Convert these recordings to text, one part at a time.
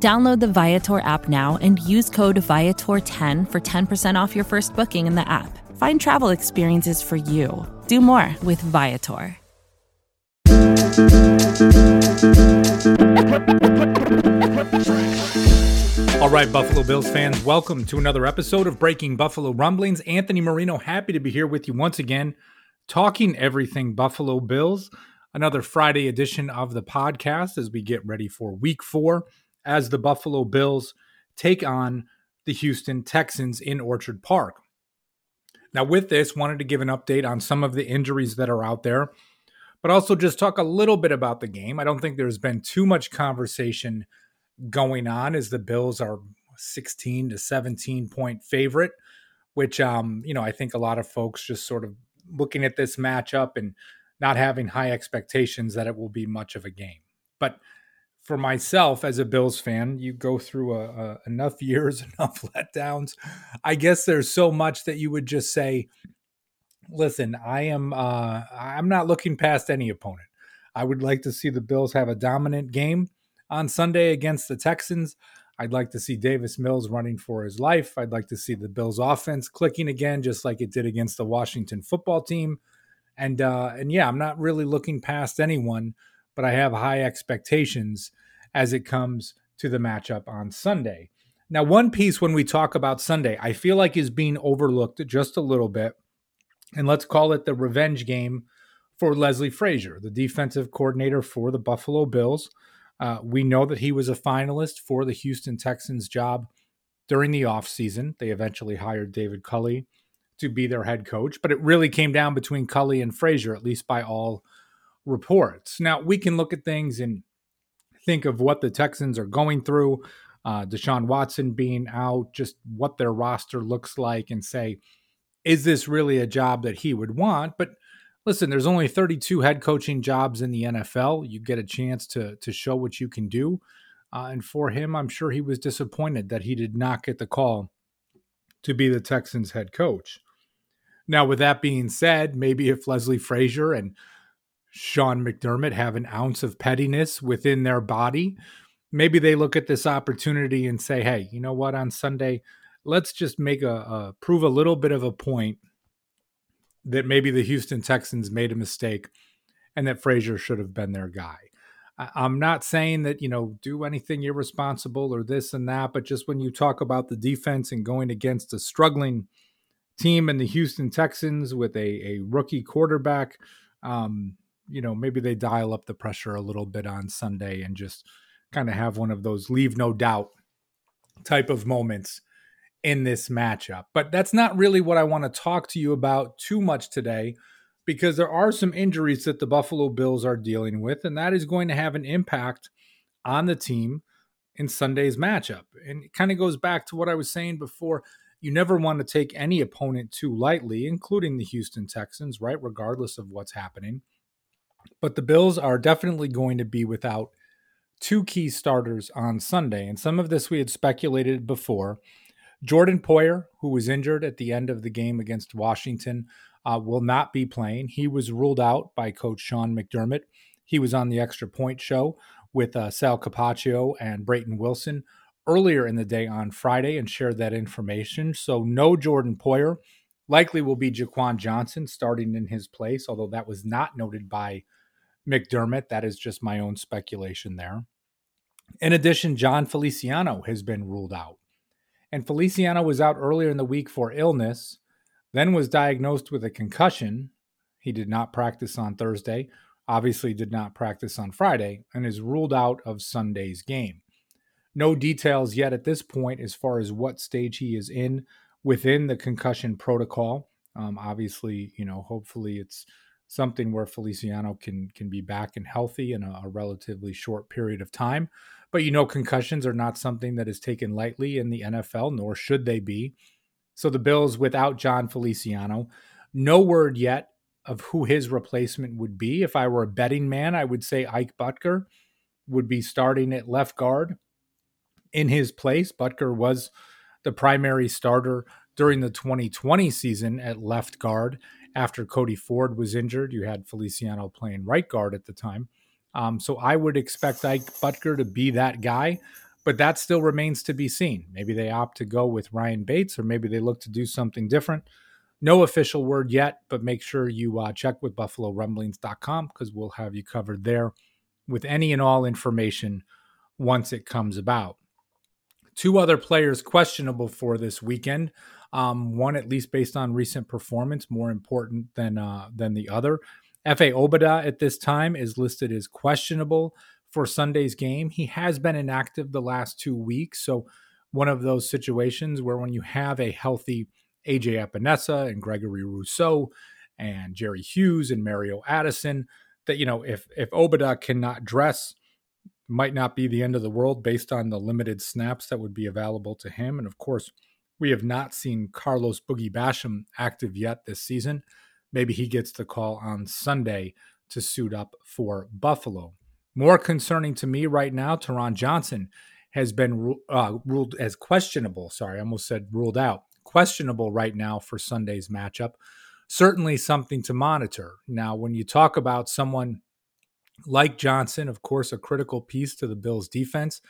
Download the Viator app now and use code Viator10 for 10% off your first booking in the app. Find travel experiences for you. Do more with Viator. All right, Buffalo Bills fans, welcome to another episode of Breaking Buffalo Rumblings. Anthony Marino, happy to be here with you once again, talking everything Buffalo Bills. Another Friday edition of the podcast as we get ready for week four as the Buffalo Bills take on the Houston Texans in Orchard Park. Now, with this, wanted to give an update on some of the injuries that are out there, but also just talk a little bit about the game. I don't think there's been too much conversation going on as the Bills are 16 to 17 point favorite, which um, you know, I think a lot of folks just sort of looking at this matchup and not having high expectations that it will be much of a game. But for myself as a Bills fan, you go through a, a, enough years, enough letdowns. I guess there's so much that you would just say, "Listen, I am. Uh, I'm not looking past any opponent. I would like to see the Bills have a dominant game on Sunday against the Texans. I'd like to see Davis Mills running for his life. I'd like to see the Bills' offense clicking again, just like it did against the Washington football team. And uh, and yeah, I'm not really looking past anyone." But I have high expectations as it comes to the matchup on Sunday. Now, one piece when we talk about Sunday, I feel like is being overlooked just a little bit. And let's call it the revenge game for Leslie Frazier, the defensive coordinator for the Buffalo Bills. Uh, we know that he was a finalist for the Houston Texans job during the offseason. They eventually hired David Culley to be their head coach, but it really came down between Culley and Frazier, at least by all reports. Now, we can look at things and think of what the Texans are going through, uh, Deshaun Watson being out, just what their roster looks like, and say, is this really a job that he would want? But listen, there's only 32 head coaching jobs in the NFL. You get a chance to to show what you can do. Uh, and for him, I'm sure he was disappointed that he did not get the call to be the Texans head coach. Now, with that being said, maybe if Leslie Frazier and Sean McDermott have an ounce of pettiness within their body, maybe they look at this opportunity and say, hey, you know what, on Sunday, let's just make a, a prove a little bit of a point that maybe the Houston Texans made a mistake and that Frazier should have been their guy. I'm not saying that, you know, do anything irresponsible or this and that, but just when you talk about the defense and going against a struggling team in the Houston Texans with a, a rookie quarterback, um, you know, maybe they dial up the pressure a little bit on Sunday and just kind of have one of those leave no doubt type of moments in this matchup. But that's not really what I want to talk to you about too much today because there are some injuries that the Buffalo Bills are dealing with, and that is going to have an impact on the team in Sunday's matchup. And it kind of goes back to what I was saying before. You never want to take any opponent too lightly, including the Houston Texans, right? Regardless of what's happening. But the Bills are definitely going to be without two key starters on Sunday. And some of this we had speculated before. Jordan Poyer, who was injured at the end of the game against Washington, uh, will not be playing. He was ruled out by coach Sean McDermott. He was on the extra point show with uh, Sal Capaccio and Brayton Wilson earlier in the day on Friday and shared that information. So, no Jordan Poyer. Likely will be Jaquan Johnson starting in his place, although that was not noted by McDermott. That is just my own speculation there. In addition, Jon Feliciano has been ruled out. And Feliciano was out earlier in the week for illness, then was diagnosed with a concussion. He did not practice on Thursday, obviously, did not practice on Friday, and is ruled out of Sunday's game. No details yet at this point as far as what stage he is in within the concussion protocol. Um, obviously, you know, hopefully it's something where Feliciano can can be back and healthy in a, a, relatively short period of time. But you know, concussions are not something that is taken lightly in the NFL, nor should they be. So the Bills without Jon Feliciano. No word yet of who his replacement would be. If I were a betting man, I would say Ike Boettger would be starting at left guard in his place. Boettger was the primary starter during the 2020 season at left guard after Cody Ford was injured. You had Feliciano playing right guard at the time. Um, so I would expect Ike Boettger to be that guy, but that still remains to be seen. Maybe they opt to go with Ryan Bates, or maybe they look to do something different. No official word yet, but make sure you uh, check with BuffaloRumblings.com because we'll have you covered there with any and all information once it comes about. Two other players questionable for this weekend. Um, one, at least based on recent performance, more important than uh, than the other. Efe Obada at this time is listed as questionable for Sunday's game. He has been inactive the last two weeks, so one of those situations where when you have a healthy AJ Epenesa and Gregory Rousseau and Jerry Hughes and Mario Addison, that you know if if Obada cannot dress might not be the end of the world based on the limited snaps that would be available to him. And of course, we have not seen Carlos Boogie Basham active yet this season. Maybe he gets the call on Sunday to suit up for Buffalo. More concerning to me right now, Taron Johnson has been uh, ruled as questionable. Sorry, I almost said ruled out. Questionable right now for Sunday's matchup. Certainly something to monitor. Now, when you talk about someone like Johnson, of course, a critical piece to the Bills' defense,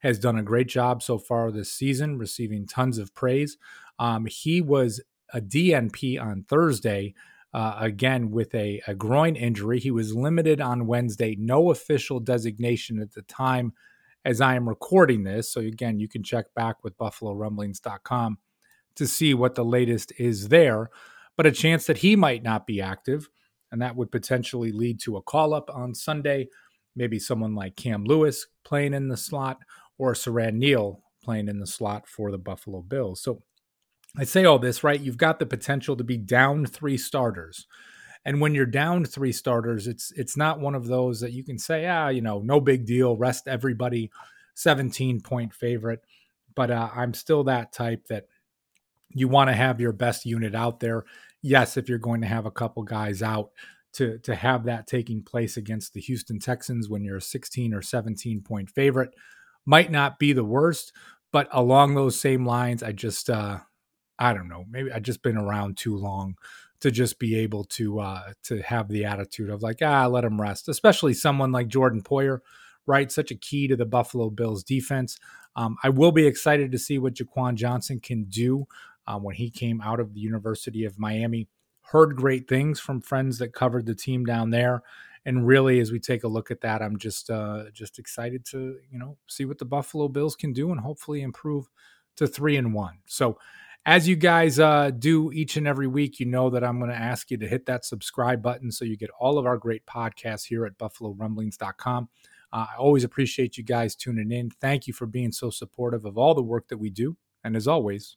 has done a great job so far this season, receiving tons of praise. Um, he was a DNP on Thursday, uh, again with a, a groin injury. He was limited on Wednesday, no official designation at the time as I am recording this. So, again, you can check back with BuffaloRumblings.com to see what the latest is there. But a chance that he might not be active and that would potentially lead to a call up on Sunday. Maybe someone like Cam Lewis playing in the slot or Siran Neal playing in the slot for the Buffalo Bills. So I say all this, right? You've got the potential to be down three starters. And when you're down three starters, it's it's not one of those that you can say, ah, you know, no big deal, rest everybody, 17 point favorite. But uh, I'm still that type that you want to have your best unit out there yes, if you're going to have a couple guys out, to to have that taking place against the Houston Texans when you're a 16 or 17 point favorite might not be the worst, but along those same lines, I just uh I don't know, maybe I just been around too long to just be able to uh to have the attitude of like, ah, let him rest, especially someone like Jordan Poyer, right? Such a key to the Buffalo Bills defense. Um, I will be excited to see what Jaquan Johnson can do um, when he came out of the University of Miami. Heard great things from friends that covered the team down there, and really, as we take a look at that, I'm just uh, just excited to you know see what the Buffalo Bills can do and hopefully improve to three and one. So. As you guys uh, do each and every week, you know that I'm going to ask you to hit that subscribe button so you get all of our great podcasts here at BuffaloRumblings.com. Uh, I always appreciate you guys tuning in. Thank you for being so supportive of all the work that we do. And as always,